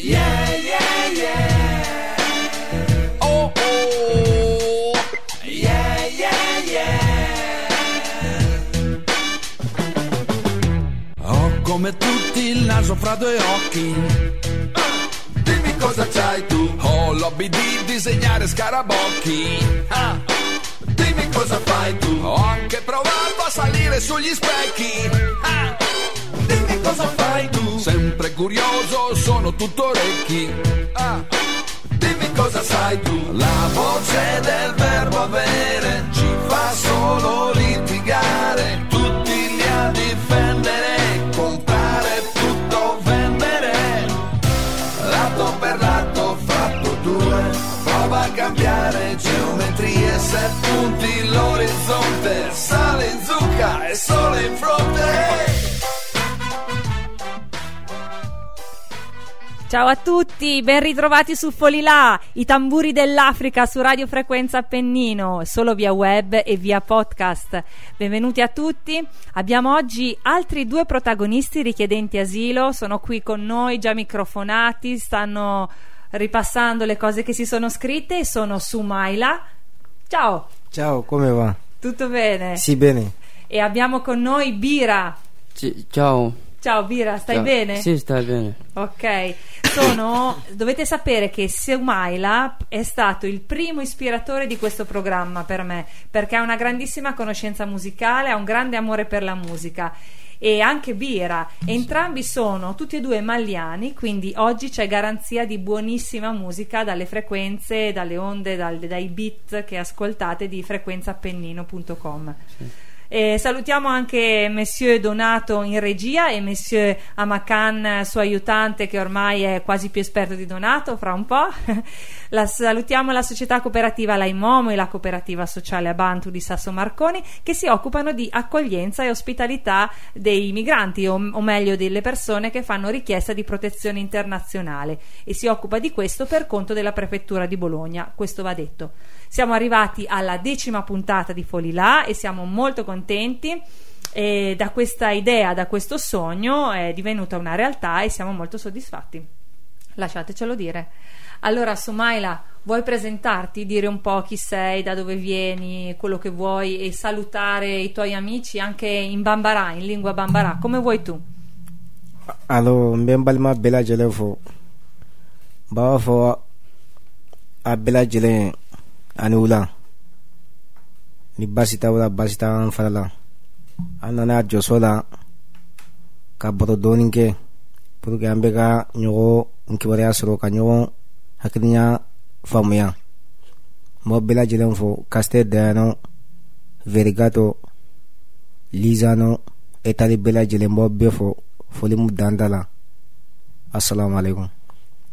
Yeah, yeah, yeah. Oh, oh. Yeah, yeah, yeah. Ho come tutti il naso fra due occhi. Dimmi cosa c'hai tu. Ho l'hobby di disegnare scarabocchi. Ah. Dimmi cosa fai tu. Ho anche provato a salire sugli specchi. Ah. Cosa fai tu. Sempre curioso, sono tutto orecchi. Ah. Dimmi cosa sai tu. La voce del verbo avere ci fa solo litigare. Tutti lì a difendere, comprare tutto, vendere. Lato per lato fatto due. Prova a cambiare geometrie, se punti l'orizzonte. Sale in zucca e sole in fronte. Ciao a tutti, ben ritrovati su Folilà, i tamburi dell'Africa su Radio Frequenza Appennino, solo via web e via podcast. Benvenuti a tutti. Abbiamo oggi altri due protagonisti richiedenti asilo, sono qui con noi già microfonati, stanno ripassando le cose che si sono scritte e sono Sumaila. Ciao, Ciao, come va? tutto bene? Sì, bene. E abbiamo con noi Bira. Ci- ciao. Ciao Bira, stai Ciao. bene? Sì, stai bene. Ok, sono, dovete sapere che Seumaila è stato il primo ispiratore di questo programma per me, perché ha una grandissima conoscenza musicale, ha un grande amore per la musica e anche Bira, entrambi sono tutti e due maliani, quindi oggi c'è garanzia di buonissima musica dalle frequenze, dalle onde, dal- dai beat che ascoltate di frequenzaappennino.com. E salutiamo anche Monsieur Donato in regia e Monsieur Amakan, suo aiutante, che ormai è quasi più esperto di Donato, fra un po'. La, salutiamo la società cooperativa Laimomo e la cooperativa sociale Abantu di Sasso Marconi, che si occupano di accoglienza e ospitalità dei migranti, o, o meglio delle persone che fanno richiesta di protezione internazionale, e si occupa di questo per conto della prefettura di Bologna. Questo va detto. Siamo arrivati alla decima puntata di Folilà e siamo molto contenti. E da questa idea, da questo sogno è divenuta una realtà e siamo molto soddisfatti. Lasciatecelo dire. Allora, Sumaila, vuoi presentarti, dire un po' chi sei, da dove vieni, quello che vuoi e salutare i tuoi amici anche in Bambara, in lingua Bambara, come vuoi tu? N bɛ n balima bɛɛ lajɛlen fo a ani wula. Ni baasi t'aw la baasi t'an fana la. An nana a jɔso la ka baro dɔɔni kɛ pour que an bɛ ka ɲɔgɔn kibaruya sɔrɔ ka ɲɔgɔn hakilina faamuya. Mɔgɔ bɛɛ lajɛlen fo kasitɛ dayano verigato lizano etali bɛɛ lajɛlen b'aw bɛɛ fo foli mu dan da la. Assalamu alaikum.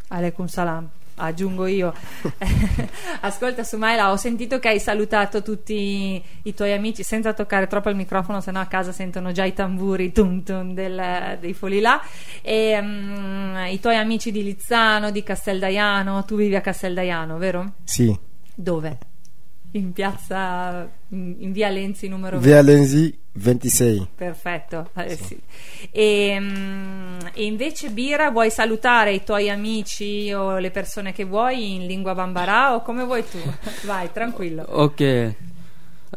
Aleikum salam. Aggiungo io. Ascolta, Sumaila, ho sentito che hai salutato tutti i tuoi amici senza toccare troppo il microfono, sennò a casa sentono già i tamburi tum tum del- dei Folilà. E mm, i tuoi amici di Lizzano, di Casteldaiano, tu vivi a Casteldaiano, vero? si Dove? In piazza, in, in via Lenzi numero via lenzi 26 Perfetto. eh, sì. E, mm, e invece Bira, vuoi salutare i tuoi amici o le persone che vuoi in lingua bambara o come vuoi tu? Vai, tranquillo. Ok.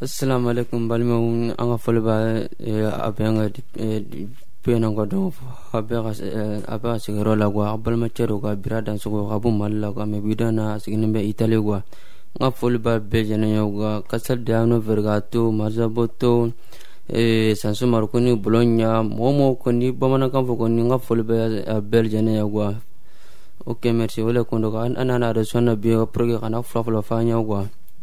Assalamu alaikum balimaw an ka foli b'a eh, a bɛ an ka eh, pe na ka dɔn a bɛ ka eh, a bɛ ka sigiyɔrɔ la kuwa a balimacɛ do ka bira dansogo ka bɔ mali la kuwa mɛ bi da na a sigilen bɛ itali kuwa n ka foli b'a bɛɛ jɛnɛyaw ka kasɛri de y'an verega to marzabo to sanso mariko ni bolon ya mɔgɔ mɔgɔ kɔni bamanankan fɔ kɔni n ka foli bɛ a bɛɛ jɛnɛyaw ka ok merci o le kun do ka an nana reçoit na bi pour que kana fila fɔ an ye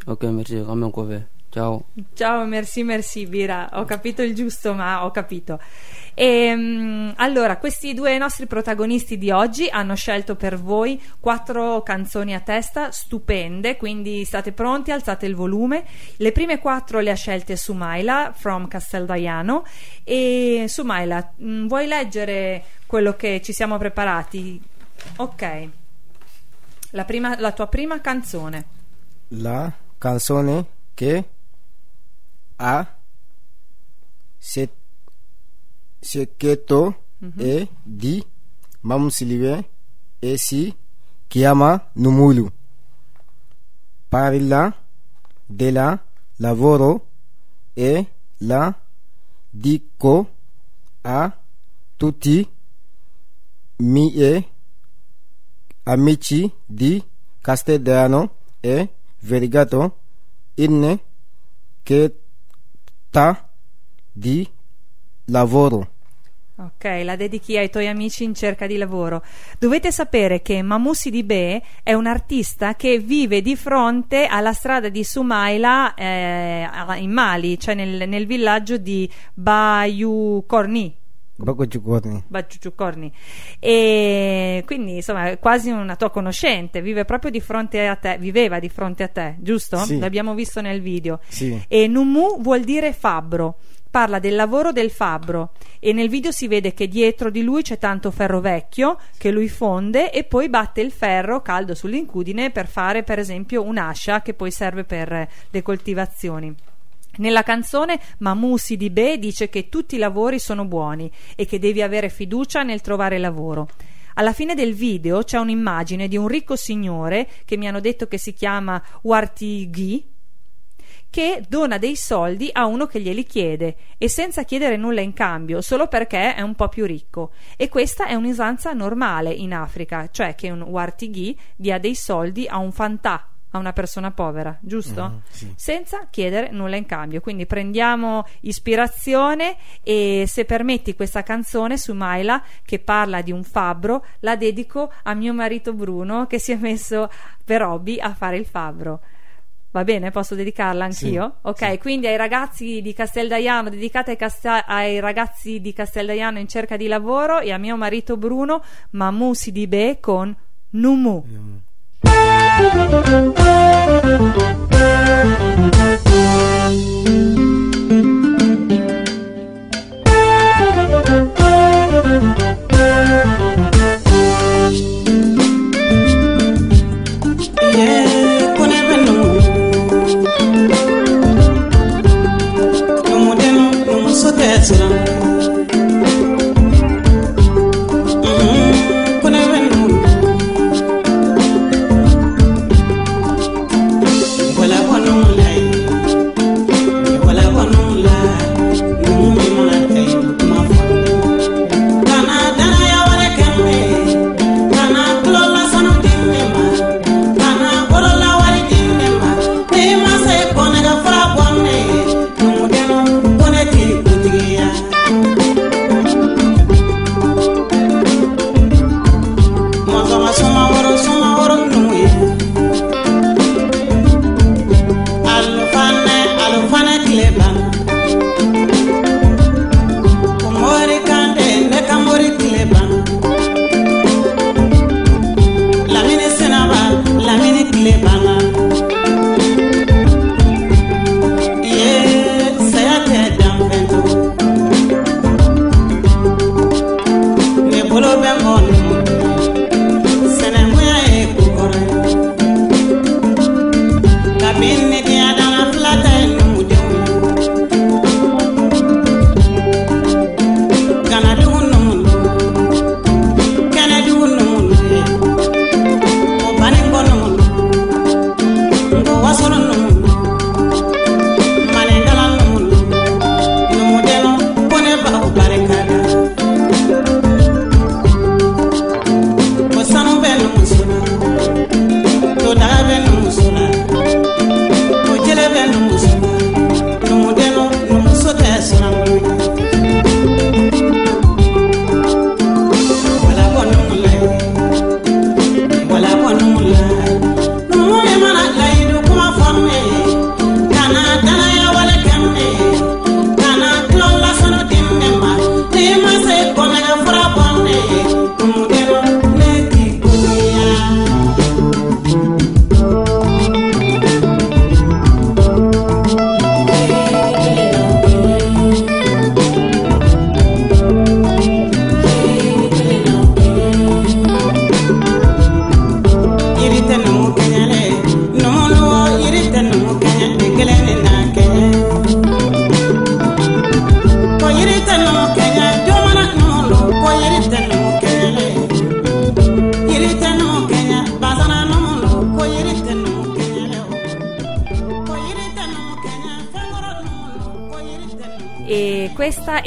ok merci ka mɛn kɔfɛ ciao Ciao, merci, merci Bira. Ho capito il giusto, ma ho capito. E, allora, questi due nostri protagonisti di oggi hanno scelto per voi quattro canzoni a testa stupende, quindi state pronti, alzate il volume. Le prime quattro le ha scelte Sumaila from Casteldaiano e Sumaila, mh, vuoi leggere quello che ci siamo preparati? Ok. La, prima- la tua prima canzone. la canzone che ha se- seccheto e di Mam Sylvain e si chiama Numulu. Parla della lavoro e la dico a tutti miei amici di Castellano e Verigato in che ta di lavoro. Ok, la dedichi ai tuoi amici in cerca di lavoro. Dovete sapere che Mamoussi Dibe è un artista che vive di fronte alla strada di Sumaila eh, in Mali, cioè nel, nel villaggio di Bayukorni. Bagogiucorni. Baciucciucorni. E quindi insomma è quasi una tua conoscente, vive proprio di fronte a te, viveva di fronte a te, giusto? Sì. L'abbiamo visto nel video. Sì. E Numu vuol dire fabbro. Parla del lavoro del fabbro e nel video si vede che dietro di lui c'è tanto ferro vecchio che lui fonde e poi batte il ferro caldo sull'incudine per fare per esempio un'ascia che poi serve per le coltivazioni. Nella canzone Mamusi di Be dice che tutti i lavori sono buoni e che devi avere fiducia nel trovare lavoro. Alla fine del video c'è un'immagine di un ricco signore che mi hanno detto che si chiama Wartighi che dona dei soldi a uno che glieli chiede e senza chiedere nulla in cambio, solo perché è un po' più ricco. E questa è un'usanza normale in Africa, cioè che un Wartighi dia dei soldi a un fantà, a una persona povera, giusto? Mhm, sì. Senza chiedere nulla in cambio. Quindi prendiamo ispirazione e se permetti questa canzone su Maila che parla di un fabbro, la dedico a mio marito Bruno che si è messo per hobby a fare il fabbro. Va bene, posso dedicarla anch'io? Sì, ok, sì. quindi ai ragazzi di Casteldaiano, dedicata ai, Casta- ai ragazzi di Casteldaiano in cerca di lavoro e a mio marito Bruno, Mamu Sidibe con Numu. Yeah,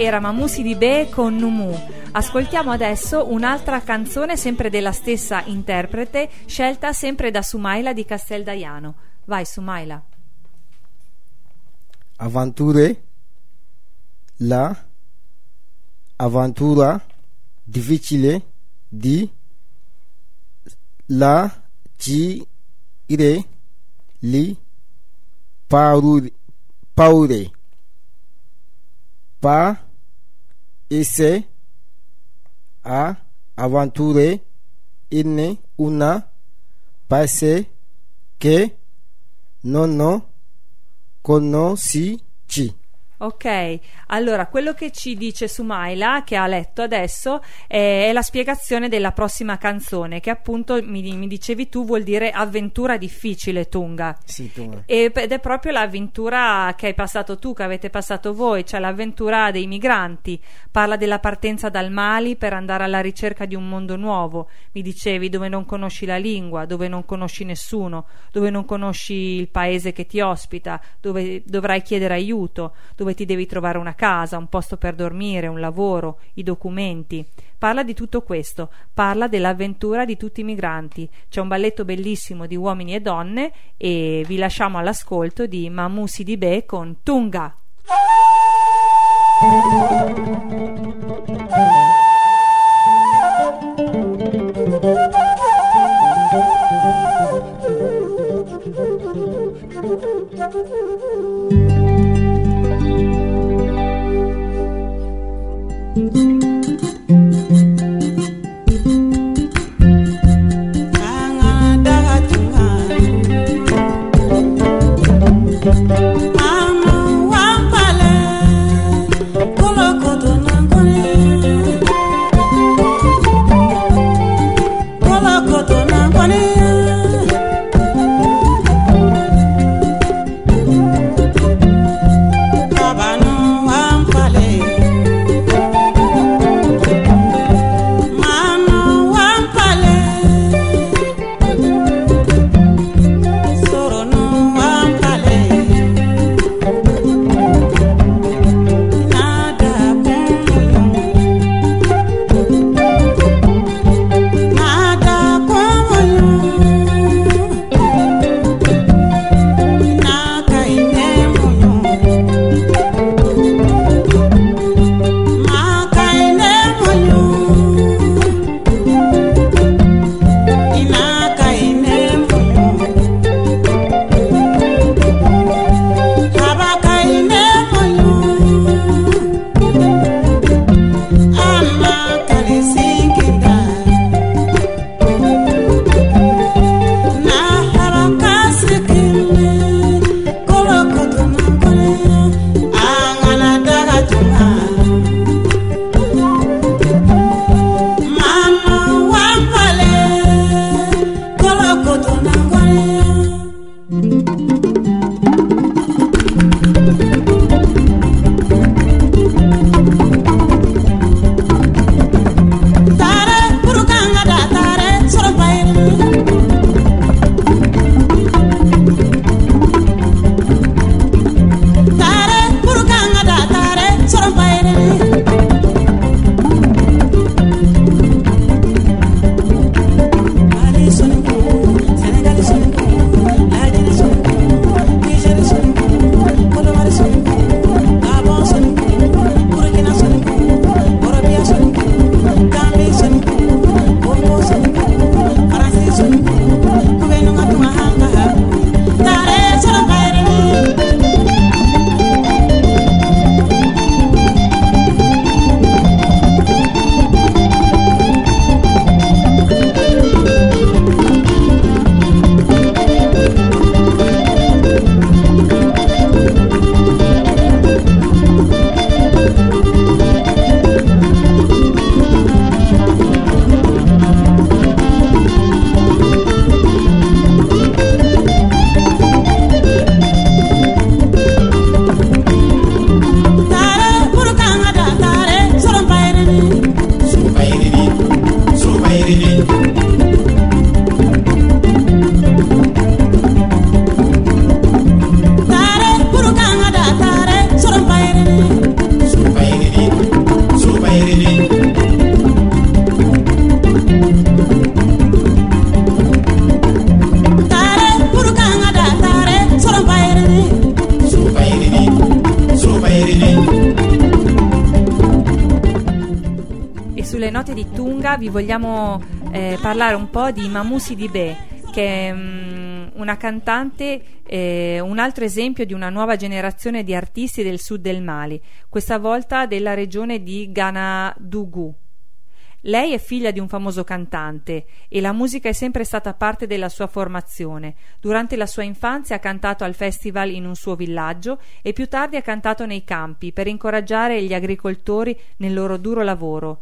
era Mamusi di Be con Numu. Ascoltiamo adesso un'altra canzone sempre della stessa interprete, scelta sempre da Sumaila di Casteldaiano. Vai Sumaila. avventure la? Avventura difficile? Di? La? Ci? Ire li? Paure, paure? Pa esse a avventure in una paese che non conosci Ok, allora quello che ci dice Sumaila, che ha letto adesso, è, la spiegazione della prossima canzone, che appunto mi, mi dicevi tu vuol dire avventura difficile, Tunga. sì, tu. E- Ed è proprio l'avventura che hai passato tu, che avete passato voi, cioè l'avventura dei migranti. Parla della partenza dal Mali per andare alla ricerca di un mondo nuovo. Mi dicevi dove non conosci la lingua, dove non conosci nessuno, dove non conosci il paese che ti ospita, dove dovrai chiedere aiuto, dove ti devi trovare una casa, un posto per dormire, un lavoro, i documenti. Parla di tutto questo, parla dell'avventura di tutti i migranti. C'è un balletto bellissimo di uomini e donne e vi lasciamo all'ascolto di Mamusi di Be con Tunga. Parlare un po' di Mamousi Dibe, che è mm, una cantante, eh, un altro esempio di una nuova generazione di artisti del sud del Mali, questa volta della regione di Ghanadougou. Lei è figlia di un famoso cantante e la musica è sempre stata parte della sua formazione. Durante la sua infanzia ha cantato al festival in un suo villaggio e più tardi ha cantato nei campi per incoraggiare gli agricoltori nel loro duro lavoro.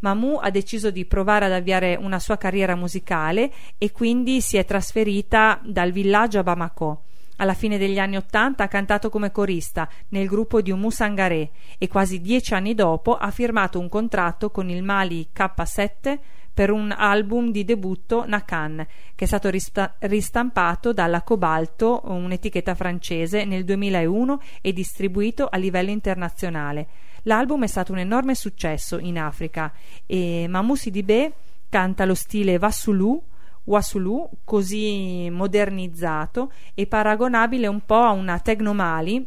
Mamou ha deciso di provare ad avviare una sua carriera musicale e quindi si è trasferita dal villaggio a Bamako. Alla fine degli anni Ottanta ha cantato come corista nel gruppo di Umu Sangare e quasi dieci anni dopo ha firmato un contratto con il Mali K7 per un album di debutto Nakan, che è stato rispa- ristampato dalla Cobalto, un'etichetta francese, nel 2001 e distribuito a livello internazionale. L'album è stato un enorme successo in Africa e Mamou Sidibé canta lo stile Vassulu Wasulu, così modernizzato e paragonabile un po' a una Tegnomali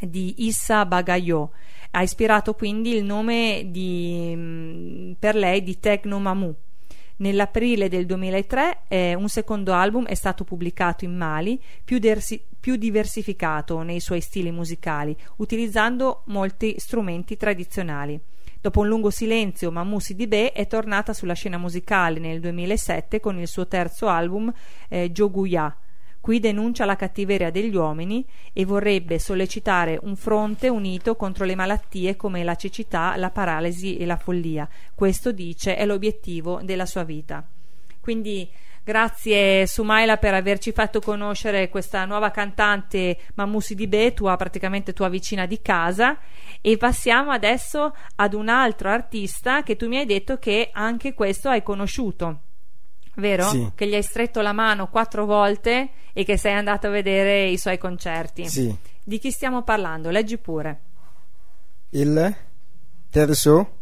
di Issa Bagayo. Ha ispirato quindi il nome di, per lei di Techno Mamou. Nell'aprile del 2003 eh, un secondo album è stato pubblicato in Mali, più, dersi- più diversificato nei suoi stili musicali, utilizzando molti strumenti tradizionali. Dopo un lungo silenzio, Mamou Sidibé è tornata sulla scena musicale nel 2007 con il suo terzo album eh, Joguya. Qui denuncia la cattiveria degli uomini e vorrebbe sollecitare un fronte unito contro le malattie come la cecità, la paralisi e la follia. Questo, dice, è l'obiettivo della sua vita. Quindi Grazie Sumaila per averci fatto conoscere questa nuova cantante Mamusi di Be, tua praticamente tua vicina di casa. E passiamo adesso ad un altro artista che tu mi hai detto che anche questo hai conosciuto. Vero? Sì. Che gli hai stretto la mano quattro volte e che sei andato a vedere i suoi concerti. Sì. Di chi stiamo parlando? Leggi pure. Il terzo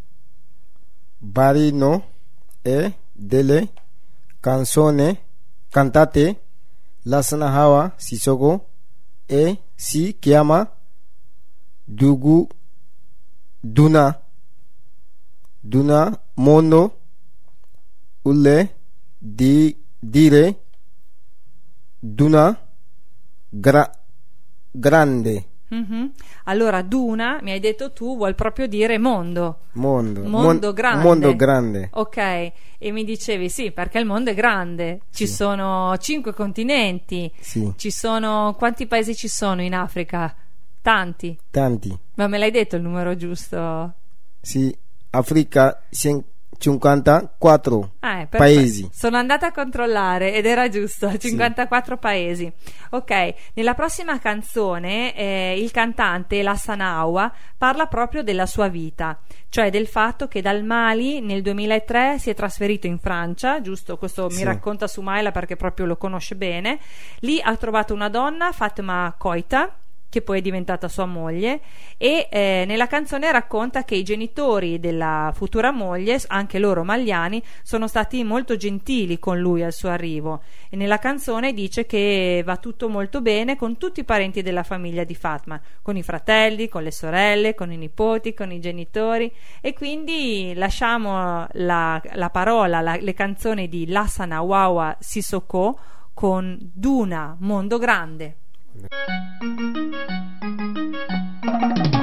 barino è delle canzoni cantate Lasana Hawa Sissoko e si chiama Dugu Duna. Duna Mono Ulle di dire Duna gra, Grande Mhm. Allora, Duna, mi hai detto tu, vuol proprio dire mondo. Mondo Mondo Mon- grande. Mondo grande Ok, e mi dicevi sì, perché il mondo è grande. Ci Sì. sono cinque continenti. Sì Ci sono quanti paesi ci sono in Africa? Tanti. tanti Ma me l'hai detto il numero giusto? Sì, Africa 54 Ah, perfetto. paesi. Sono andata a controllare ed era giusto, 54 paesi. Ok, nella prossima canzone eh, il cantante Lassanawa parla proprio della sua vita, cioè del fatto che dal Mali nel 2003 si è trasferito in Francia, giusto? Questo mi Sì. racconta Sumaila perché proprio lo conosce bene. Lì ha trovato una donna, Fatma Koita, che poi è diventata sua moglie e eh, nella canzone racconta che i genitori della futura moglie, anche loro maliani, sono stati molto gentili con lui al suo arrivo e nella canzone dice che va tutto molto bene con tutti i parenti della famiglia di Fatma, con i fratelli, con le sorelle, con i nipoti, con i genitori e quindi lasciamo la, la parola, la- le canzoni di Lassana Wawa Sissoko con Duna, Mondo Grande. Thank you.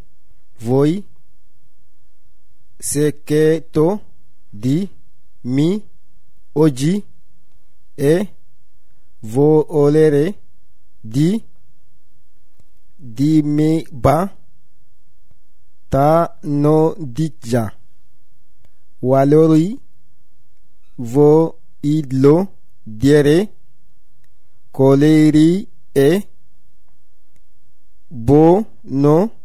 voi seketo di mi oji e volere di di mi ba ta no dija walori vo idlo diere koleri e bono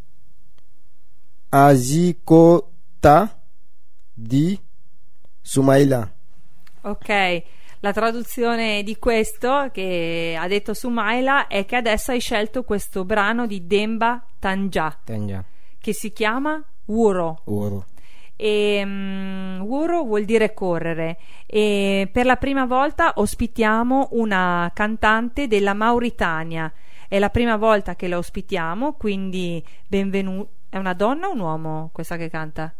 azikota di Sumaila. Ok, la traduzione di questo che ha detto Sumaila è che adesso hai scelto questo brano di Demba Tanja Tanja. che si chiama Wuro. Oro. E mm, Wuro vuol dire correre e per la prima volta ospitiamo una cantante della Mauritania. È la prima volta che la ospitiamo, quindi benvenuta. È una donna o un uomo questa che canta?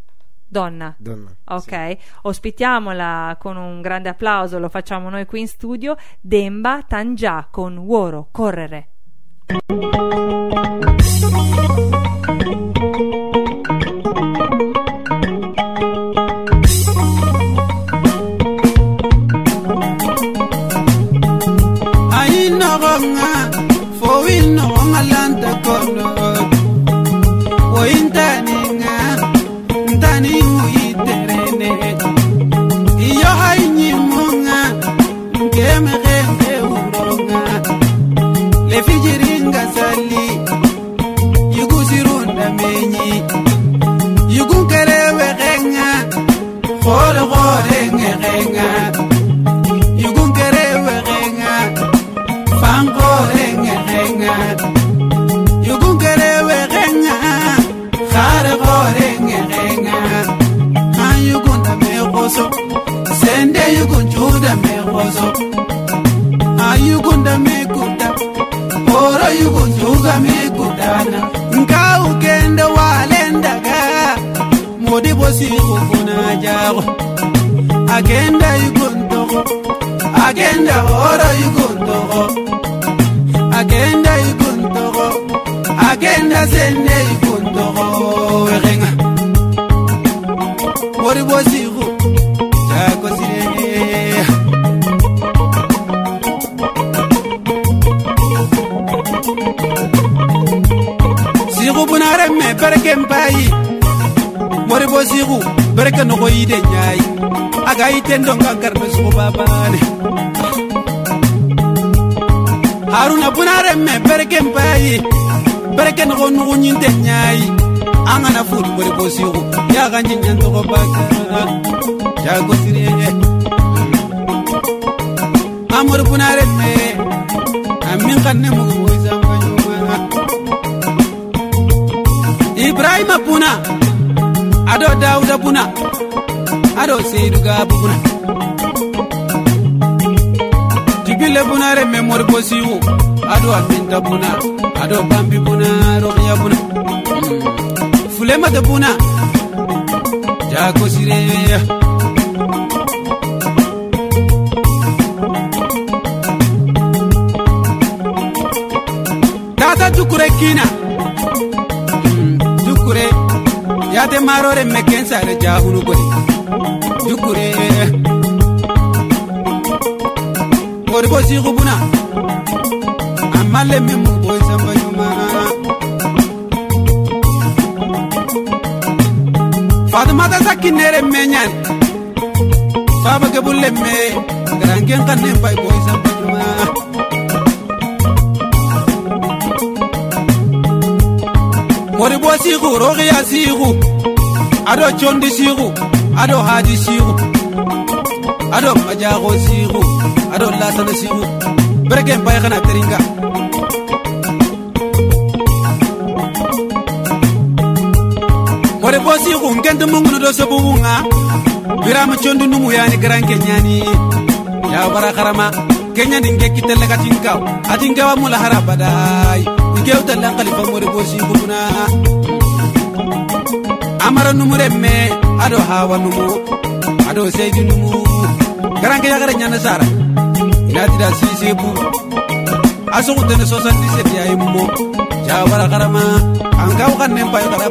Donna. Donna. Ok, ospitiamola con un grande applauso, lo facciamo noi qui in studio, Demba Tanja con Woro, correre. me te nyai angana fulu bore bosigo. Ya ganji nyanto ko baki ya go siriye amor punare me amin kanne mu boisa manyuma ibrahima puna. Ado dauda puna. Ado seiduga puna. Jibile punare me mor bosigo. Ado aminta puna. Ado bambi puna. Roya puna. fulema de buna. Jako sireya tata dukure kina. Hmm, dukure yate marore mekensare jahunu gode dukure gori bo sigu buna amma lemmemu faatumata sakkineere meenyaan baaba gebulle mee garaan keen kanneen boy boo'isan bajumaa. Mori boo siiku rooqiyaa siiku adoo condi siiku adoo haaji siiku Ado majaago siiku adoo laasana siiku berekeen baay'ee kana teringaa. bosi hun kenta mungu do bunga biram chondu nungu yani gran kenyani. Ya bara karama kenya ninge kitella katinka atinka wa mula harabadai. Nge utala khalifa mure bosi hukuna amara numure me ado hawa numu. Ado seydi numu. Gran kenya yagara nyana sara. Inati da sisi bu. Asugu tene 77 yayi mummo ya bara karama angkau kan nempa yo ya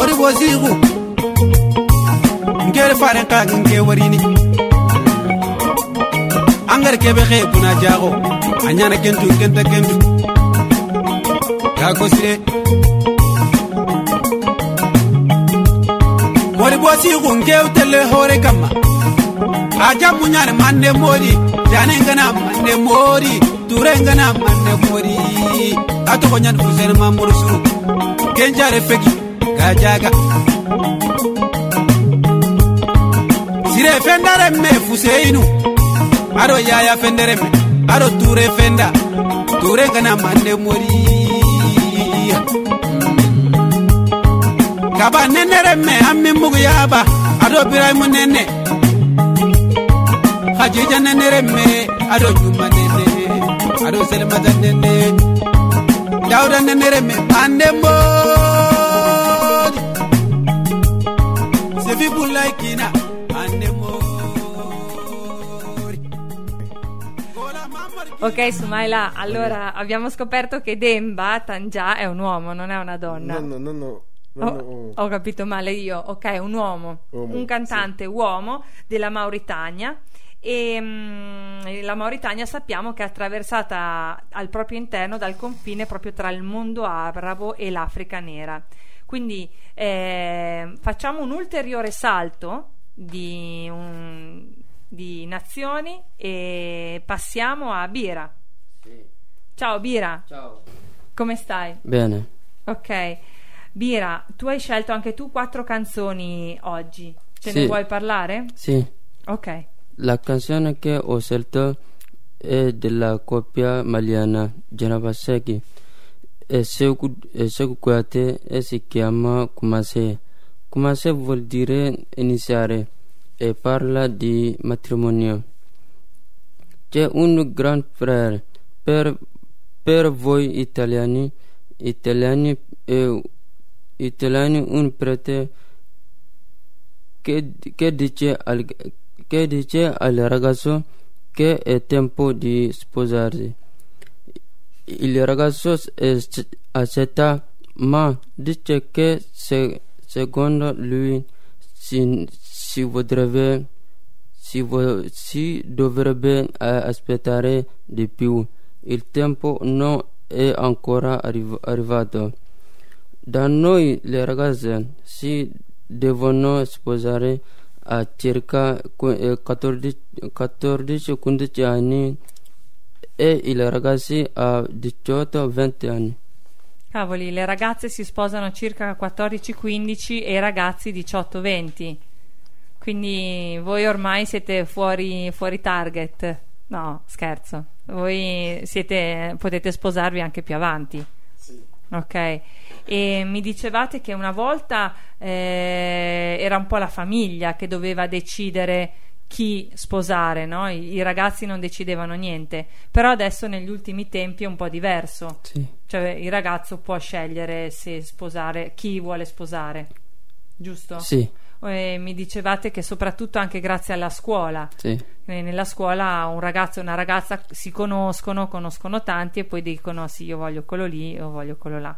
ori bozigu ngere faren ka nge warini. Angar kebe khe kuna jago. Anyana kentu kenta kentu. Kako sire. Ori bozigu nge utele hore kama. Aja munyane mande mori. Jane ngana mande mori. Ture ngana mande mori. A toxo ñan fusene mambono suru ken jare fegi ga jaga sire fendare me fuseyinu aɗo yaya fendere me aɗo ture fenda. Ture ngana manne mori kaba nenere me ammin mugu yaba. Aɗo biraymu nenne hajija nenere me aɗo ñumma nenne aɗo selmata nenne dawda nenere me ande modi sefi bullay kina ande modi Ok, Sumaila, allora abbiamo scoperto che Demba Tangià è un uomo, non è una donna. No, no, no, no. no, Ho, no, oh. ho capito male io, ok, un uomo, Uomo, un cantante uomo della Mauritania e mm, la Mauritania sappiamo che è attraversata al proprio interno dal confine proprio tra il mondo arabo e l'Africa nera. Quindi eh, facciamo un ulteriore salto di, un- di nazioni e passiamo a Bira. Ciao Bira, Ciao. come stai? Bene. Ok, Bira, tu hai scelto anche tu quattro canzoni oggi. Ce ne Sì. vuoi parlare? Sì. Ok, La canzone che ho scelto è della coppia maliana Genova Secchi et Sekou Kouyaté et Sikiama Koumassé. Koumassé vuol dire iniziare e parla di matrimonio. C'è un gran frère per, per voi italiani, italiani e italiani un prete che, che dice al, che dice al ragazzo che è tempo di sposarsi. Il ragazzo accetta, ma dice che se- secondo lui si, si vorrebbe si, vo- si dovrebbe aspettare di più. Il tempo non è ancora arriv- arrivato. Da noi le ragazze si devono sposare a circa qu- eh, 14 14-15 anni e i ragazzi a 18-20 anni. Cavoli, le ragazze si sposano circa 14-15 e i ragazzi 18-20. Quindi voi ormai siete fuori, fuori target. No, scherzo. Voi siete, potete sposarvi anche più avanti. Ok. E mi dicevate che una volta eh, era un po' la famiglia che doveva decidere chi sposare, no? I, i ragazzi non decidevano niente. Però adesso negli ultimi tempi è un po' diverso. Sì, Cioè il ragazzo può scegliere se sposare, chi vuole sposare, giusto? sì, E mi dicevate che soprattutto anche grazie alla scuola, sì, eh, nella scuola un ragazzo e una ragazza si conoscono, conoscono tanti e poi dicono sì io voglio quello lì o voglio quello là.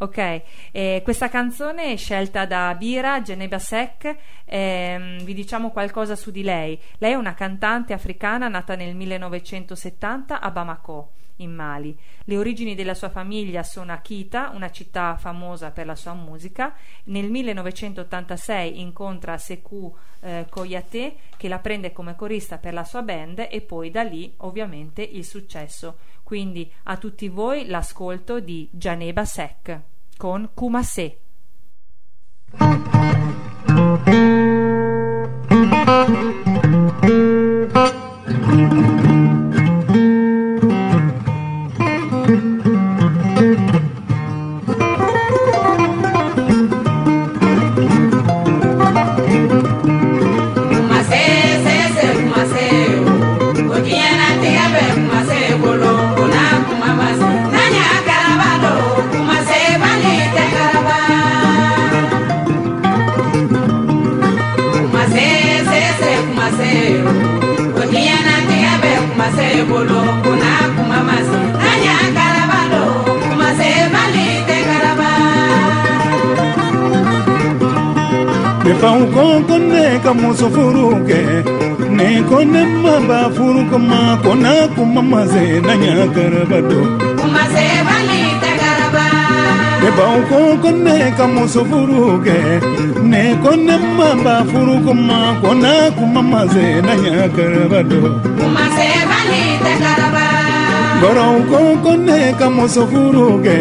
Ok, eh, questa canzone è scelta da Bira Geneba Sek, ehm, vi diciamo qualcosa su di lei. Lei è una cantante africana nata nel 1970 a Bamako, in Mali. Le origini della sua famiglia sono a Kita, una città famosa per la sua musica. Nel 1986 incontra Sekou eh, Koyate che la prende come corista per la sua band e poi da lì ovviamente il successo. Quindi a tutti voi l'ascolto di Janeba Sek con Kumase. Faw ko ne ka muso furu kɛ ne ko ne ma ba furu kama ko na kuma ma se na ɲa garaba do Kumase, bali te karaba. ne baw ko ko ne ka muso furu kɛ ne ko ne ma ba furu kama ko na kuma ma se na ɲa garaba do Kumase, bali te karaba. Bɔrɔw ko ko ne ka muso furu kɛ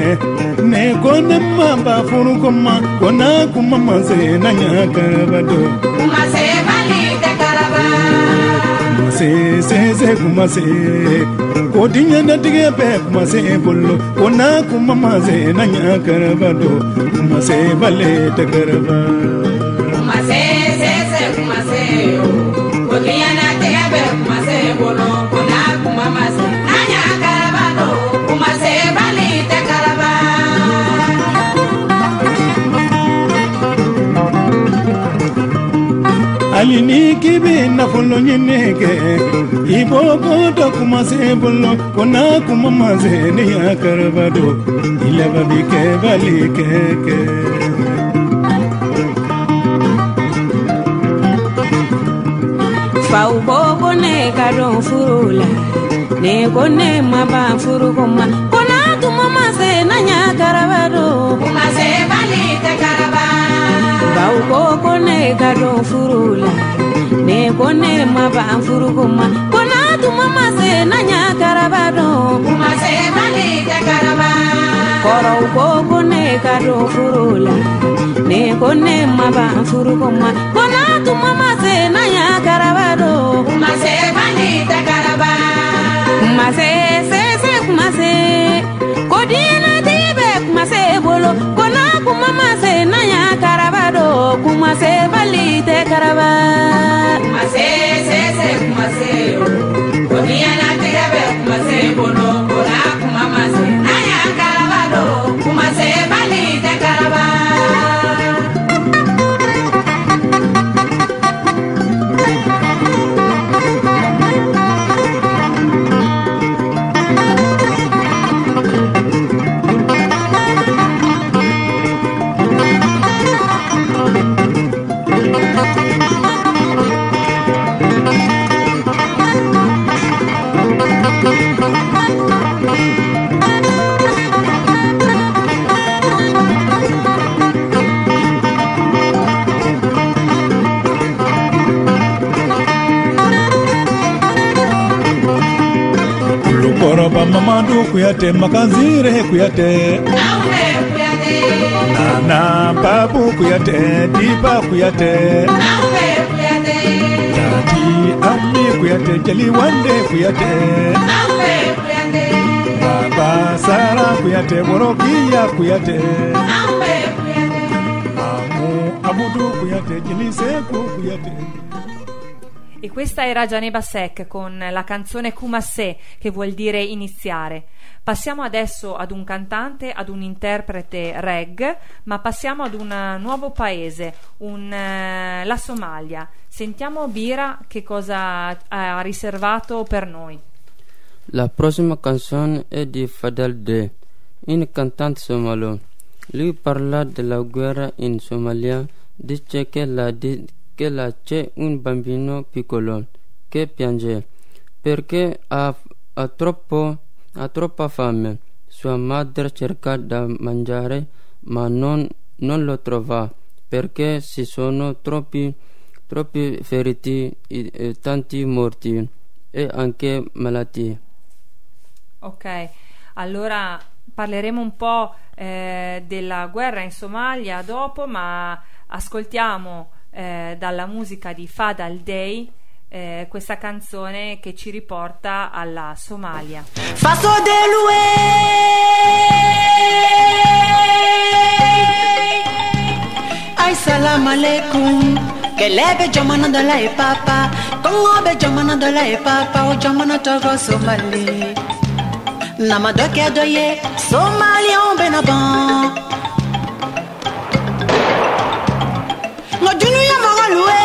ne ko ne ma ba furu kama ko na kuma ma se na ɲa garaba do Kumase, bali te karaba. se se se kuma se ko diɲɛ natigɛ bɛɛ kuma se bolo ko n'a kuma ma se na ɲa karaba do kuma se bale tɛ karaba Kumase, se, se, kumase, o. O diana te abe, kumase, bolo, hali ni k'i bɛ nafolo ɲini kɛ i b'o ko dɔ kuma se bolo ko n'a kuma ma se ne ɲa karaba do i laban bi kɛ bali kɛ kɛ faw bobo ne ka dɔn furu la ne ko ne ma ban furu ko ma ko n'a tuma ma se na ɲa karaba do ko ko ne ka dɔn furu la ne ko ne ma ban furu ko ma ko n'a tuma ma se na ɲa karaba do Kumase, bali te karaba. kɔrɔw ko ko ne ka dɔn furu la ne ko ne ma ban furu ko ma ko n'a tuma ma se na ɲa karaba do Kumase, bali te karaba. kuma se se se kuma se ko diɲɛna tigi bɛ bolo. Kona kuma ma se na ɲa karaba do kuma se bali tɛ karaba. Kuma se se se kuma se yo o diɲɛnatigɛ bɛ kuma kuyate makanzire he kuyate nana babu kuyate diba kuyate dadi ami kuyate jeliwande kuyate baba sara kuyate borokiya kuyate amu abudu kuyate jeliseku kuyate E questa era Janeba Sek con la canzone Kumase, che vuol dire iniziare. Passiamo adesso ad un cantante, ad un interprete reg, ma passiamo ad un eh, nuovo paese, un, eh, la Somalia. Sentiamo Bira che cosa ha riservato per noi. La prossima canzone è di Fadel De, un cantante somalo. Lui parla della guerra in Somalia, dice che la, che la c'è un bambino piccolo che piange perché ha, ha troppo, ha troppa fame. Sua madre cerca da mangiare ma non, non lo trova perché ci sono troppi, troppi feriti e, e tanti morti e anche malattie. Ok, allora parleremo un po' eh, della guerra in Somalia dopo, ma ascoltiamo eh, dalla musica di Fadal Day eh, questa canzone che ci riporta alla Somalia. Faso delue Ay salam alaikum Kelebe jamana dala e papa. Kongo be jamana dala e papa O jamana togo somali. Nama doke doye Somali on bena ban Ngo dunu ya magalue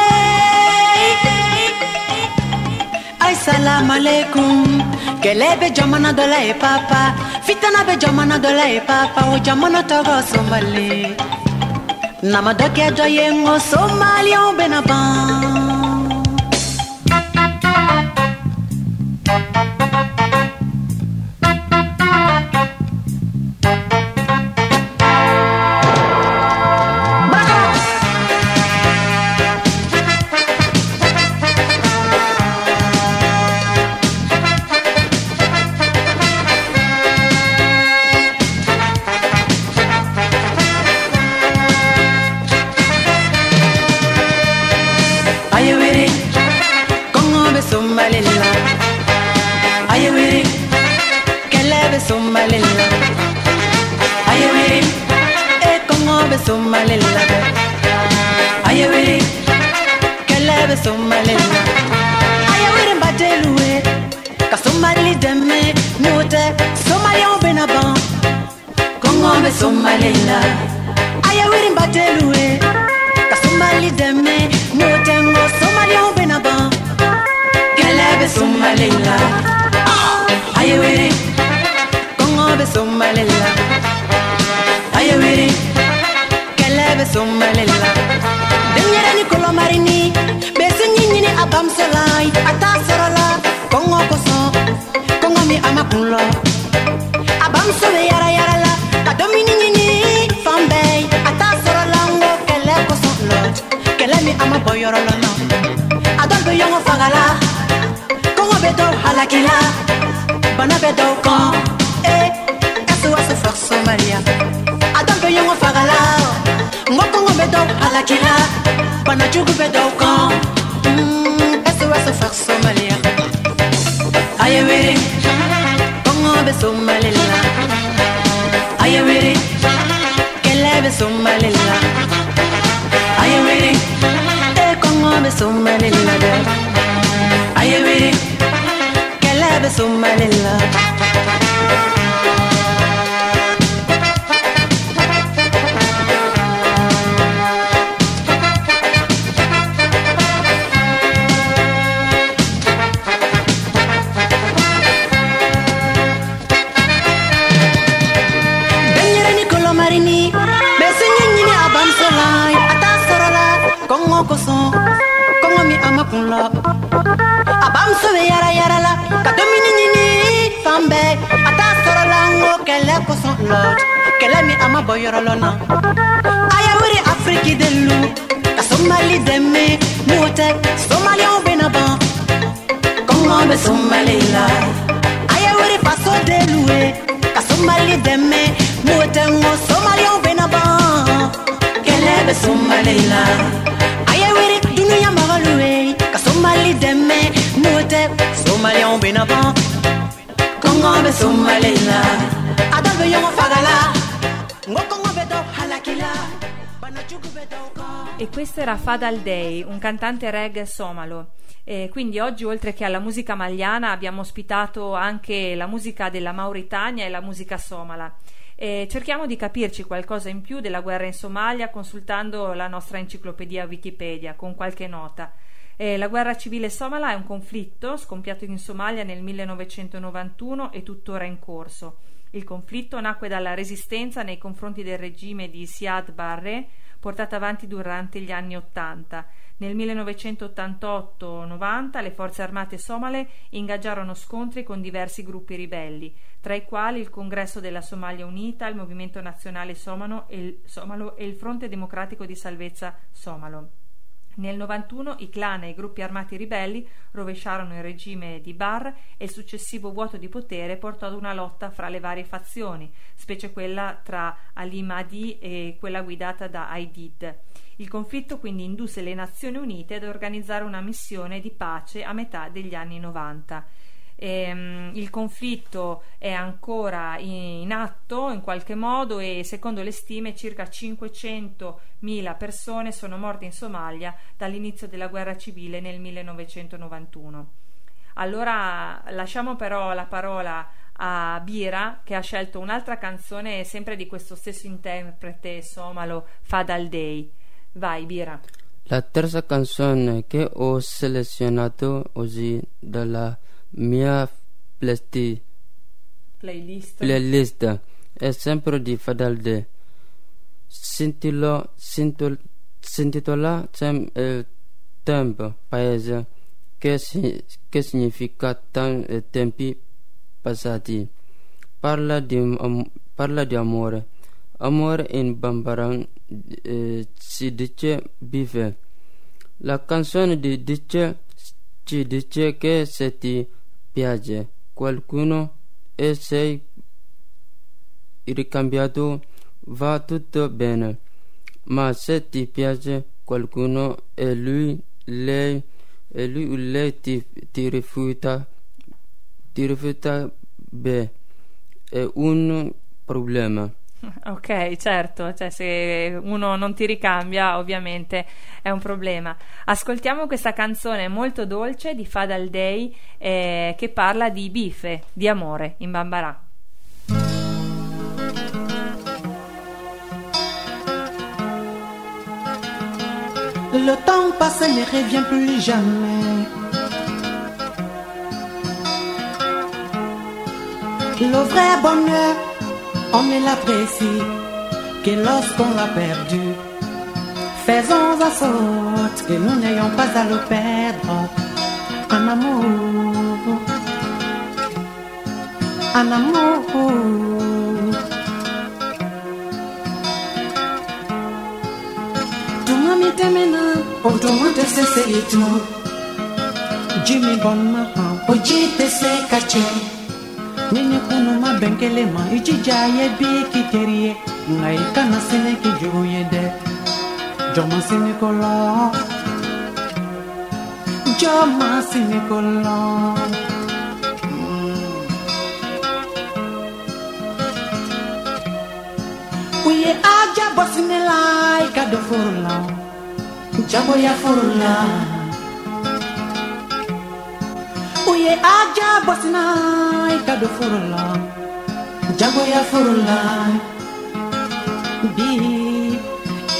Ay salam alaikum Kelebe jamana dala e papa. Fitana be jamana dala e papa. O jamana togo somali. Nama doke doye Ngo somali on bena Mute Somali on benaban Kongo be Somali la Aya wuri faso delue Ka Somali deme Mute ngo Somali on benaban Kele be Somali la Aya wuri dunuya magalue Ka Somali deme Mute Somali on benaban Kongo be Somali la Adal be yongo fagala. Ngo E questo era Fadal Day, un cantante reggae somalo. E quindi oggi, oltre che alla musica maliana, abbiamo ospitato anche la musica della Mauritania e la musica somala. E cerchiamo di capirci qualcosa in più della guerra in Somalia consultando la nostra enciclopedia Wikipedia con qualche nota. Eh, la guerra civile somala è un conflitto scoppiato in Somalia nel 1991 e tuttora in corso. Il conflitto nacque dalla resistenza nei confronti del regime di Siad Barre portata avanti durante gli anni Ottanta. Nel 1988-90 le forze armate somale ingaggiarono scontri con diversi gruppi ribelli, tra i quali il Congresso della Somalia Unita, il Movimento Nazionale Somalo e il, Somalo e il Fronte Democratico di Salvezza Somalo. Nel 91 i clan e i gruppi armati ribelli rovesciarono il regime di Bar e il successivo vuoto di potere portò ad una lotta fra le varie fazioni, specie quella tra Ali Mahdi e quella guidata da Aidid. Il conflitto quindi indusse le Nazioni Unite ad organizzare una missione di pace a metà degli anni 90. Ehm, il conflitto è ancora in, atto in qualche modo e secondo le stime circa 500.000 persone sono morte in Somalia dall'inizio della guerra civile nel 1991. Allora lasciamo però la parola a Bira che ha scelto un'altra canzone sempre di questo stesso interprete somalo Fadal Day. Vai Bira. La terza canzone che ho selezionato oggi dalla mia plasti- Playlist. playlist è sempre di Fadal Day. Sentilo, sento- si intitola Tem- eh, Tempo, paese, che, si- che significa tem- eh, tempi passati. Parla di, am- parla di amore. Amore in Bambaran eh, si dice bife. La canzone di dice, ci dice che se ti piace qualcuno e sei ricambiato va tutto bene. Ma se ti piace qualcuno e lui, lei, e lui o lei ti, ti rifiuta, ti rifiuta, beh, è un problema. Ok, certo, cioè se uno non ti ricambia ovviamente è un problema. Ascoltiamo questa canzone molto dolce di Fadal Day eh, che parla di bife, di amore in Bambarà. Le temps passe ne revient plus jamais. Le vrai bonheur, on ne l'apprécie que lorsqu'on l'a perdu. Faisons en sorte que nous n'ayons pas à le perdre. En amour, en amour. Tuma mi temena, o tuma te se se itu. Jimmy bon ma ha, o ji te se kache. Nini kunu ma bɛnkɛlen ma i jija a ye bi k'i teri ye nka i kana sini k'i jugu ye dɛ jɔ ma sini kɔlɔ jɔ ma sini kɔlɔ. u ye aja bɔ sini la i ka don furu la jagoya furu la uye aja bosina ikado furula jagoya ya furula bi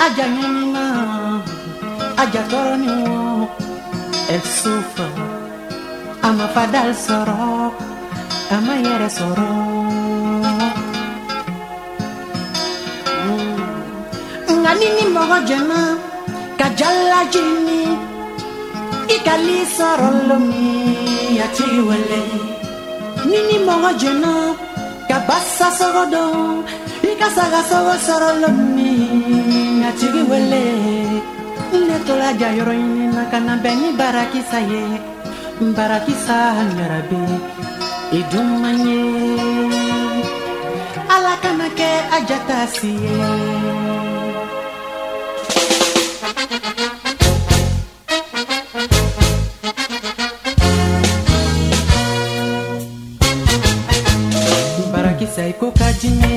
aja nyamina aja toro ni wo esufa ama fadal sọ̀rọ̀ ama yẹrẹ sọ̀rọ̀. nka ni ni mɔgɔ jɛma ka jalaji ni i ka li sọ̀rọ̀ lomi. ya chiliwele nini mogo jono kabasa sogodo ikasaga sogo sorolomi ya chigiwele ne tola ja yoro kana beni barakisa ye. Barakisa ngarabe idumanye. Ala kana ke ajata siye. ekoka dimi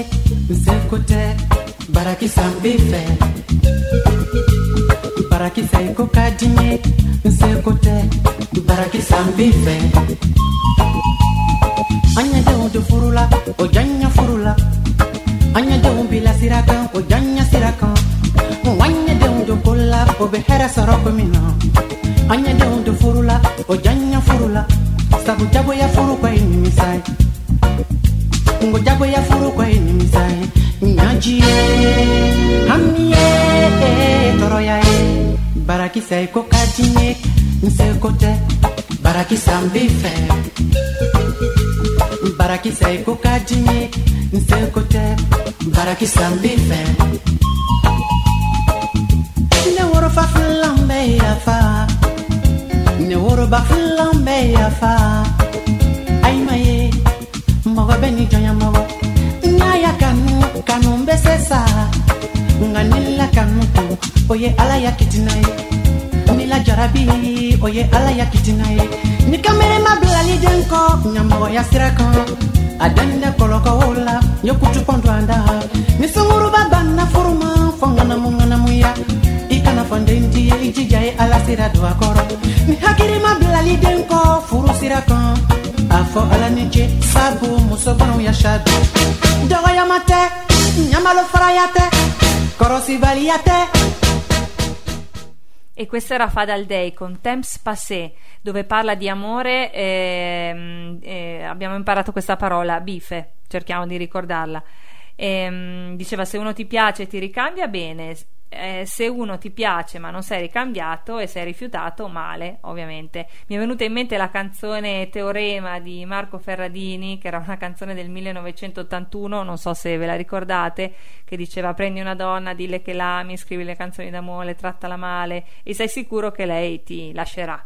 nseku tɛ barakisan b'i fɛ barakisa ekoka que nseku tɛ barakisan b'i fɛ an ɲɛdenw don furu la o janɲa furu la an ɲɛdenw bila sira kan o janɲa sira kan an ɲɛdenw don ko la o bɛ hɛrɛ sɔrɔ ko min na an ɲɛdenw don furu la o janɲa furu la sabu jagoya furu kɔ ye nimisa ye ngojago yafuru kwa enimiza nyajie hamie toro yae barakisa ekokadine nsekote barakisa mbife. Barakisa ekokadine nsekote barakisa mbife. Ne woro fa filambe yafa ne woro ba filambe yafa aimaye nyamawa beni jo nyamawa nyaya kanu kanu besesa, nganila kanu tu oye ala ya kitinaye nila jarabi oye ala ya kitinaye ni kamere mabilali denko nyamawa ya sirakan adanida kɔlɔkɔwo la yokutu pɔndu anda. Ni sunguruba banna furuma fongana mungana ŋanamu ya i kana fanden di ye ala sira don a kɔrɔ ni hakirima bilali den kɔ furu sira a fɔ ala ni ce sabu musobanaw ya sadu dɔgɔyama tɛ ɲamalofaraya tɛ kɔrɔsibaliya tɛ E questo era Fadal Day con Temps Passé, dove parla di amore. ehm, eh, abbiamo imparato questa parola, bife, cerchiamo di ricordarla. Ehm, diceva: Se uno ti piace, ti ricambia bene. Eh, se uno ti piace ma non sei ricambiato e sei rifiutato, male, ovviamente. Mi è venuta in mente la canzone Teorema di Marco Ferradini, che era una canzone del 1981, non so se ve la ricordate, che diceva prendi una donna, dille che l'ami, scrivi le canzoni d'amore, trattala male e sei sicuro che lei ti lascerà.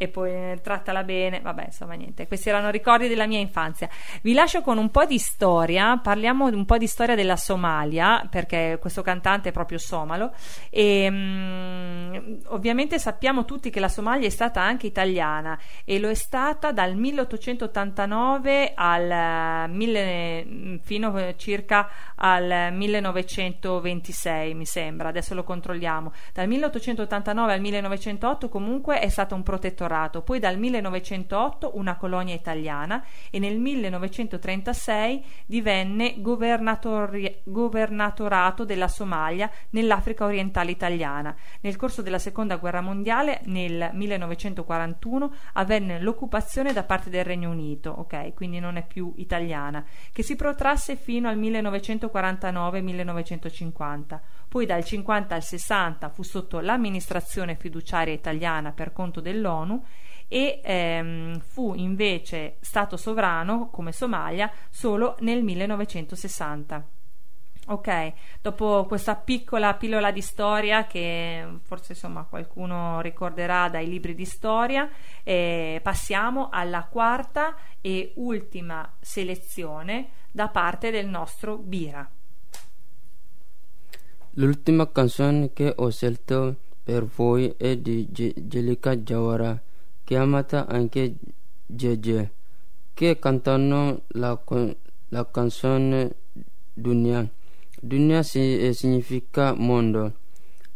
E poi eh, trattala bene, vabbè, insomma, niente. Questi erano ricordi della mia infanzia. Vi lascio con un po' di storia. Parliamo un po' di storia della Somalia, perché questo cantante è proprio somalo. E mm, ovviamente sappiamo tutti che la Somalia è stata anche italiana e lo è stata dal 1889 al eh, mille- fino eh, circa al 1926, mi sembra. Adesso lo controlliamo. Dal 1889 al 1908 comunque è stato un protettorato, poi dal 1908 una colonia italiana e nel 1936 divenne governatori- governatorato della Somalia nell'Africa orientale italiana. Nel corso della seconda guerra mondiale, nel 1941, avvenne l'occupazione da parte del Regno Unito, ok, quindi non è più italiana, che si protrasse fino al 1949-1950. Poi dal 50 al 60 fu sotto l'amministrazione fiduciaria italiana per conto dell'ONU e ehm, fu invece stato sovrano come Somalia solo nel 1960. Ok, dopo questa piccola pillola di storia che forse insomma qualcuno ricorderà dai libri di storia, eh, passiamo alla quarta e ultima selezione da parte del nostro Bira. L'ultima canzone che ho scelto per voi è di Ge- Jelika Jawara, chiamata anche Jeje, che cantano la, la canzone Dunia. Dunia eh, significa mondo.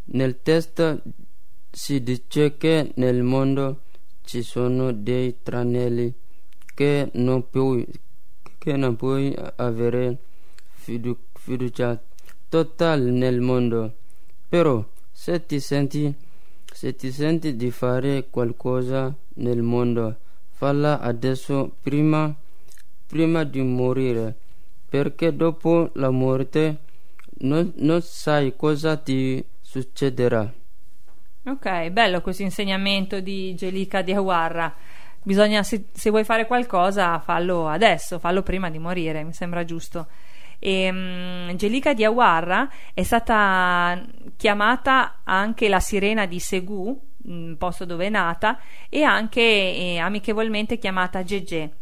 Nel testo si dice che nel mondo ci sono dei tranelli che non puoi, che non puoi avere fidu- fiducia totale nel mondo. Però se ti senti, se ti senti di fare qualcosa nel mondo, falla adesso prima, prima di morire, perché dopo la morte non, non sai cosa ti succederà. Ok, bello questo insegnamento di Gelica di Awarra. Bisogna, se, se vuoi fare qualcosa, fallo adesso, fallo prima di morire, mi sembra giusto. E, um, Gelica di Awarra è stata chiamata anche la sirena di Segù, mm, posto dove è nata, e anche eh, amichevolmente chiamata Gegé.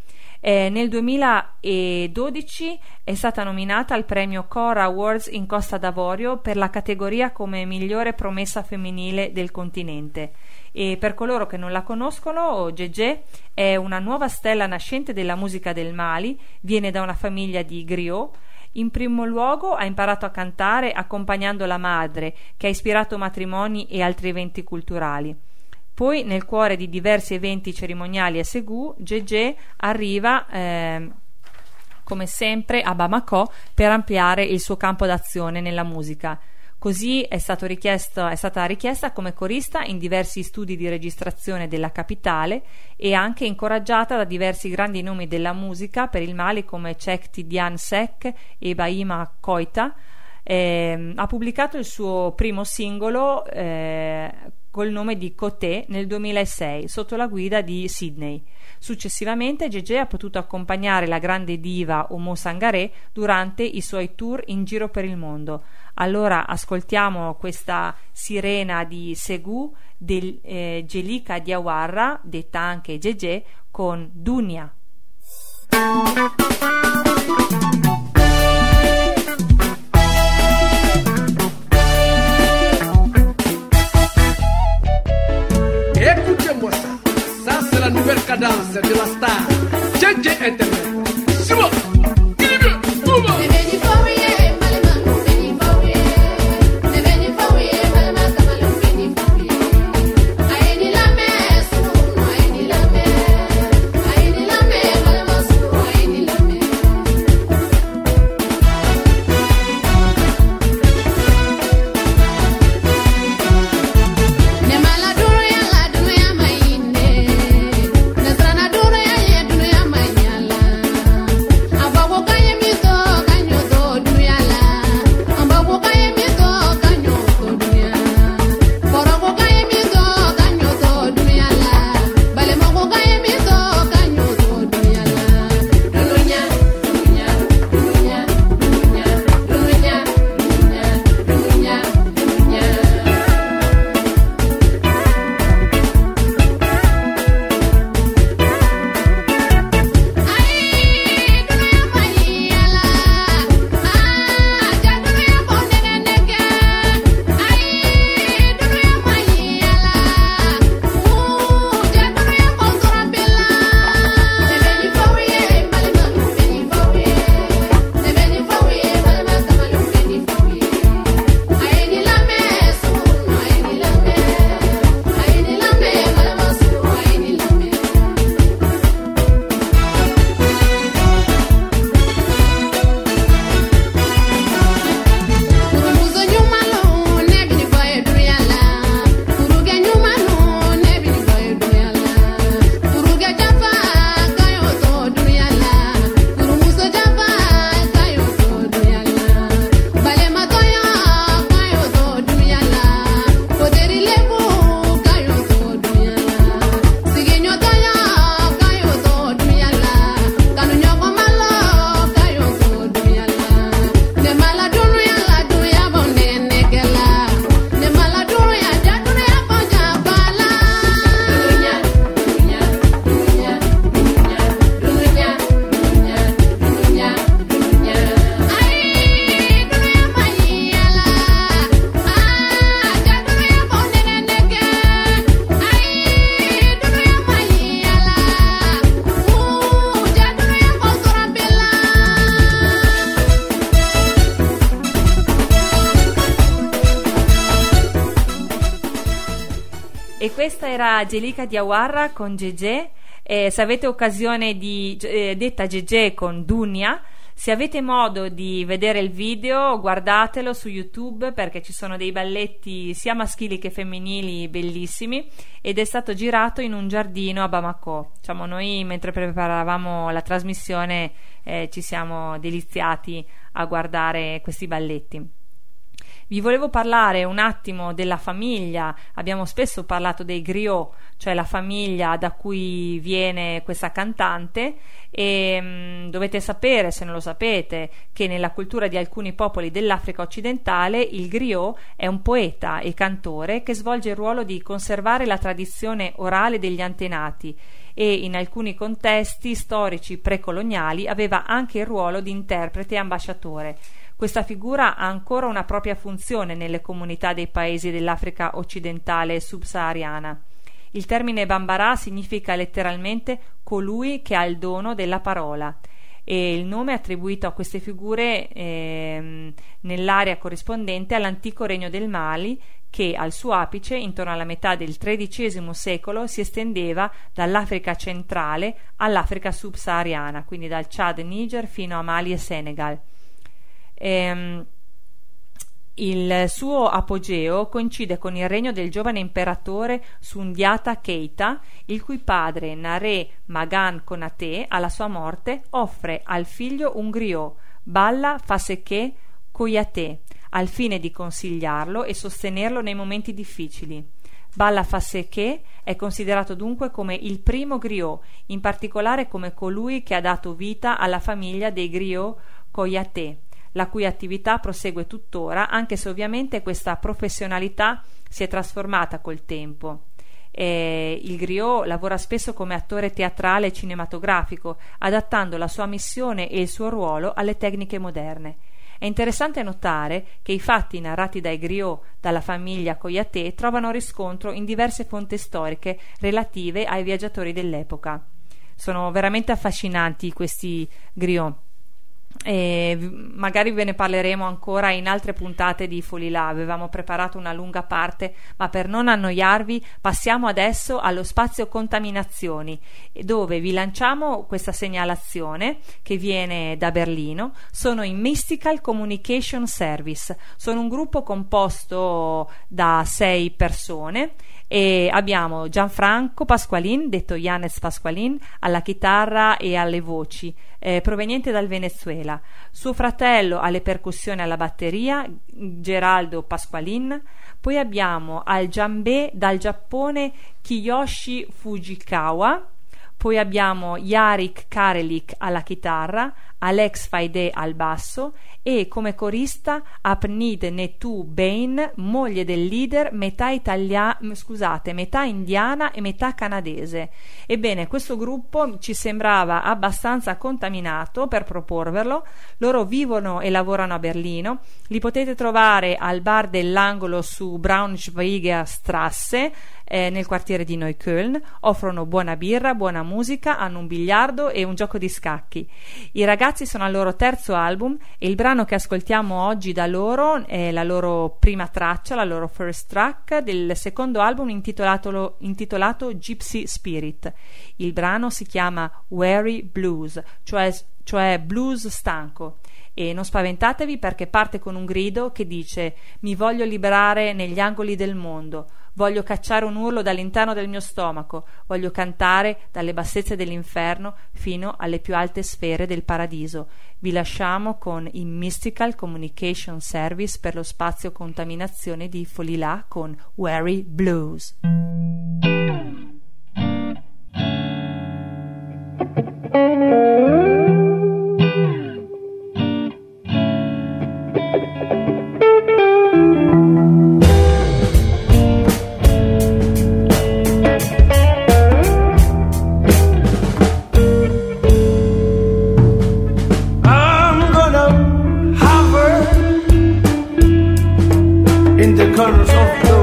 Eh, nel 2012 è stata nominata al premio Cora Awards in Costa d'Avorio per la categoria come migliore promessa femminile del continente. E per coloro che non la conoscono, Gegé è una nuova stella nascente della musica del Mali, viene da una famiglia di griot. In primo luogo ha imparato a cantare accompagnando la madre, che ha ispirato matrimoni e altri eventi culturali. Poi, nel cuore di diversi eventi cerimoniali a Segù, Gegé arriva, ehm, come sempre, a Bamako per ampliare il suo campo d'azione nella musica. Così è, è stata richiesta come corista in diversi studi di registrazione della capitale e anche incoraggiata da diversi grandi nomi della musica per il Mali come Cech Tidiane Sek e Baima Koita. Eh, ha pubblicato il suo primo singolo eh, col nome di Coté nel 2006 sotto la guida di Sydney. Successivamente Gegé ha potuto accompagnare la grande diva Omo Sangaré durante i suoi tour in giro per il mondo. Allora ascoltiamo questa sirena di Segù del eh, Gelika Diawarra, detta anche Gegé, con Dunia. cadanza de lastar. Gente, entendeu? E questa era Angelica Diawarra con Gege. Eh, se avete occasione di eh, detta Gege con Dunia, se avete modo di vedere il video, guardatelo su YouTube perché ci sono dei balletti sia maschili che femminili bellissimi ed è stato girato in un giardino a Bamako. Diciamo, noi mentre preparavamo la trasmissione eh, ci siamo deliziati a guardare questi balletti. Vi volevo parlare un attimo della famiglia, abbiamo spesso parlato dei griot, cioè la famiglia da cui viene questa cantante e mh, dovete sapere, se non lo sapete, che nella cultura di alcuni popoli dell'Africa occidentale il griot è un poeta e cantore che svolge il ruolo di conservare la tradizione orale degli antenati e in alcuni contesti storici precoloniali aveva anche il ruolo di interprete e ambasciatore. Questa figura ha ancora una propria funzione nelle comunità dei paesi dell'Africa occidentale e subsahariana. Il termine Bambara significa letteralmente colui che ha il dono della parola e il nome attribuito a queste figure ehm, nell'area corrispondente all'antico regno del Mali che al suo apice, intorno alla metà del XIII secolo, si estendeva dall'Africa centrale all'Africa subsahariana, quindi dal Chad e Niger fino a Mali e Senegal. Ehm, il suo apogeo coincide con il regno del giovane imperatore Sundiata Keita, il cui padre Nare Magan Konate, alla sua morte, offre al figlio un griot, Balla Faseke Koyate, al fine di consigliarlo e sostenerlo nei momenti difficili. Balla Faseke è considerato dunque come il primo griot, in particolare come colui che ha dato vita alla famiglia dei griot Koyate la cui attività prosegue tuttora, anche se ovviamente questa professionalità si è trasformata col tempo. E il griot lavora spesso come attore teatrale e cinematografico, adattando la sua missione e il suo ruolo alle tecniche moderne. È interessante notare che i fatti narrati dai griot dalla famiglia Coyaté trovano riscontro in diverse fonti storiche relative ai viaggiatori dell'epoca. Sono veramente affascinanti questi griot e magari ve ne parleremo ancora in altre puntate di Folilà. Avevamo preparato una lunga parte, ma per non annoiarvi, passiamo adesso allo spazio contaminazioni, dove vi lanciamo questa segnalazione che viene da Berlino. Sono i Mystical Communication Service. Sono un gruppo composto da sei persone e abbiamo Gianfranco Pasqualin, detto Janes Pasqualin, alla chitarra e alle voci, eh, proveniente dal Venezuela. Suo fratello alle percussioni e alla batteria, Geraldo Pasqualin. Poi abbiamo al giambè dal Giappone Kiyoshi Fujikawa. Poi abbiamo Yarik Karelik alla chitarra, Alex Faide al basso e come corista Apnid Netu Bain, moglie del leader metà, italia- scusate, metà indiana e metà canadese. Ebbene, questo gruppo ci sembrava abbastanza contaminato per proporverlo. Loro vivono e lavorano a Berlino. Li potete trovare al bar dell'angolo su Braunschweiger Strasse eh, nel quartiere di Neukölln, offrono buona birra, buona musica, hanno un biliardo e un gioco di scacchi. I ragazzi sono al loro terzo album e il brano che ascoltiamo oggi da loro è la loro prima traccia, la loro first track del secondo album intitolato, intitolato Gypsy Spirit. Il brano si chiama Weary Blues, cioè, cioè blues stanco e non spaventatevi perché parte con un grido che dice mi voglio liberare negli angoli del mondo Voglio cacciare un urlo dall'interno del mio stomaco, voglio cantare dalle bassezze dell'inferno fino alle più alte sfere del paradiso. Vi lasciamo con i Mystical Communication Service per lo spazio contaminazione di Folilà con Weary Blues. in the corners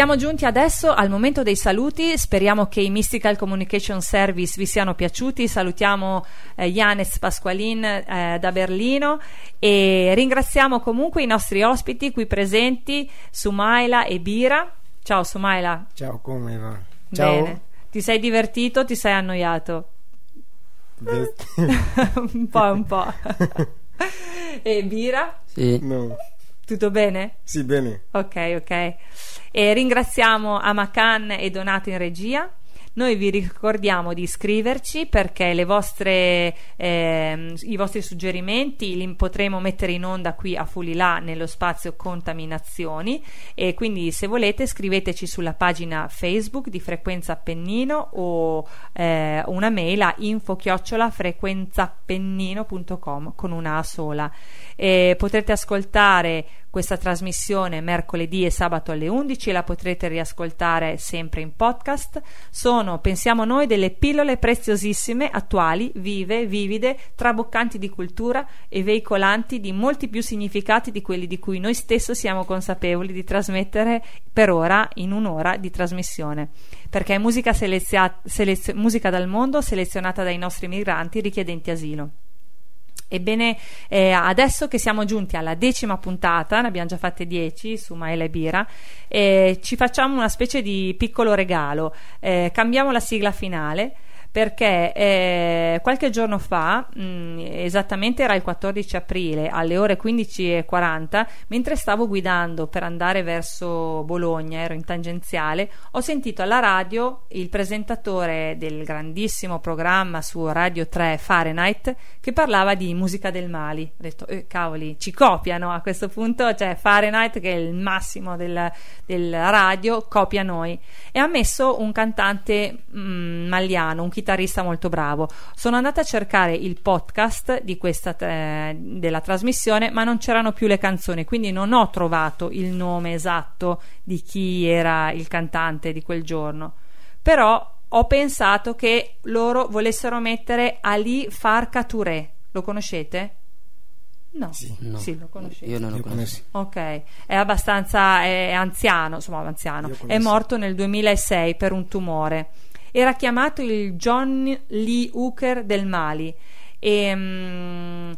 siamo giunti adesso al momento dei saluti, speriamo che i Mystical Communication Service vi siano piaciuti, salutiamo eh, Janes Pasqualin eh, da Berlino e ringraziamo comunque i nostri ospiti qui presenti, Sumaila e Bira. Ciao Sumaila. Ciao, come va? Ciao. Bene. Ti sei divertito o ti sei annoiato? un po', un po'. e Bira? Sì. No. Tutto bene? Sì, bene. Ok, ok. E ringraziamo Amakan e Donato in regia. Noi vi ricordiamo di iscriverci perché le vostre, ehm, i vostri suggerimenti li potremo mettere in onda qui a Fulilà nello spazio contaminazioni e quindi se volete scriveteci sulla pagina Facebook di Frequenza Appennino o eh, una mail a info frequenzaappennino.com con una sola. E potrete ascoltare questa trasmissione mercoledì e sabato alle 11 la potrete riascoltare sempre in podcast. Sono, pensiamo noi, delle pillole preziosissime, attuali, vive, vivide, traboccanti di cultura e veicolanti di molti più significati di quelli di cui noi stessi siamo consapevoli di trasmettere per ora in un'ora di trasmissione. Perché è musica, selezia- selezio- musica dal mondo selezionata dai nostri migranti richiedenti asilo. Ebbene, eh, adesso che siamo giunti alla decima puntata, ne abbiamo già fatte dieci su Maela e Bira, eh, ci facciamo una specie di piccolo regalo. Eh, cambiamo la sigla finale perché eh, qualche giorno fa, mh, esattamente era il 14 aprile alle ore 15.40, mentre stavo guidando per andare verso Bologna, ero in tangenziale, ho sentito alla radio il presentatore del grandissimo programma su Radio 3 Fahrenheit che parlava di musica del Mali. Ho detto, eh, cavoli, ci copiano a questo punto, cioè Fahrenheit che è il massimo del, del radio, copia noi. E ha messo un cantante mh, maliano, un chitarrista molto bravo. Sono andata a cercare il podcast di questa, eh, della trasmissione, ma non c'erano più le canzoni, quindi non ho trovato il nome esatto di chi era il cantante di quel giorno. Però ho pensato che loro volessero mettere Ali Farka Touré. Lo conoscete? No, Sì. No. sì, lo conoscete. Io non lo conosco. Ok, è abbastanza è anziano, insomma, anziano. È morto nel 2006 per un tumore. Era chiamato il John Lee Hooker del Mali. E, mm,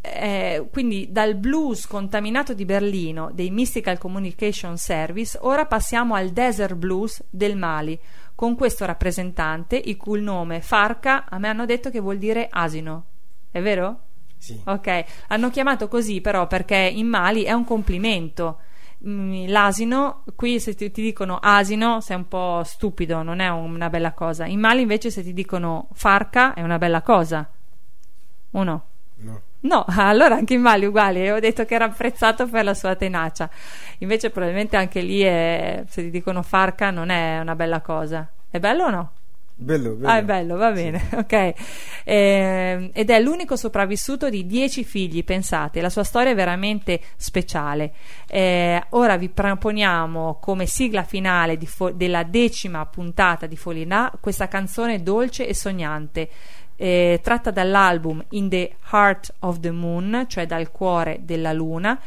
eh, quindi dal blues contaminato di Berlino dei Mystical Communication Service, ora passiamo al desert blues del Mali, con questo rappresentante, il cui nome Farca a me hanno detto che vuol dire asino. È vero? Sì. Ok, hanno chiamato così però perché in Mali è un complimento. Mm, L'asino, qui se ti, ti dicono asino sei un po' stupido, non è un- una bella cosa. In Mali invece se ti dicono farca è una bella cosa. O no? No. No, allora anche in Mali uguali, avevo detto che era apprezzato per la sua tenacia. Invece probabilmente anche lì è- se ti dicono farca non è una bella cosa. È bello o no? Bello, bello. Ah, è bello, va bene, ok. Ehm, ed è l'unico sopravvissuto di dieci figli, pensate, la sua storia è veramente speciale. Eh, ora vi proponiamo come sigla finale Fo- della decima puntata di Folinà questa canzone dolce e sognante. eh, tratta dall'album In the Heart of the Moon, cioè dal cuore della luna,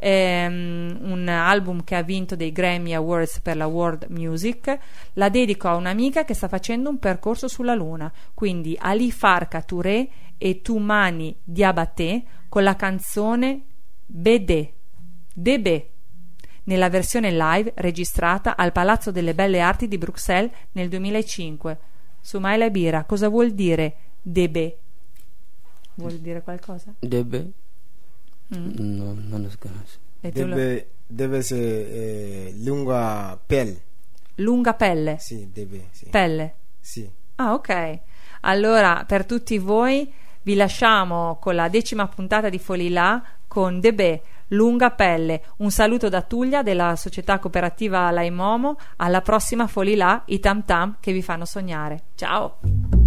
ehm, un album che ha vinto dei Grammy Awards per la World Music. La dedico a un'amica che sta facendo un percorso sulla Luna, quindi Ali Farka Touré e Toumani Diabaté con la canzone Bede, Debe, nella versione live registrata al Palazzo delle Belle Arti di Bruxelles nel 2005. Sumaila Bira, cosa vuol dire Debe? Vuol dire qualcosa? Debe? Mm. No, non lo conosco. E Deve, deve essere eh, lunga pelle. Lunga pelle. Sì, deve. Sì. Pelle. Sì. Ah, ok. Allora, per tutti voi vi lasciamo con la decima puntata di Folilà con Debe, lunga pelle. Un saluto da Tuglia della società cooperativa Laimomo. Alla prossima Folilà, i tam tam che vi fanno sognare. Ciao.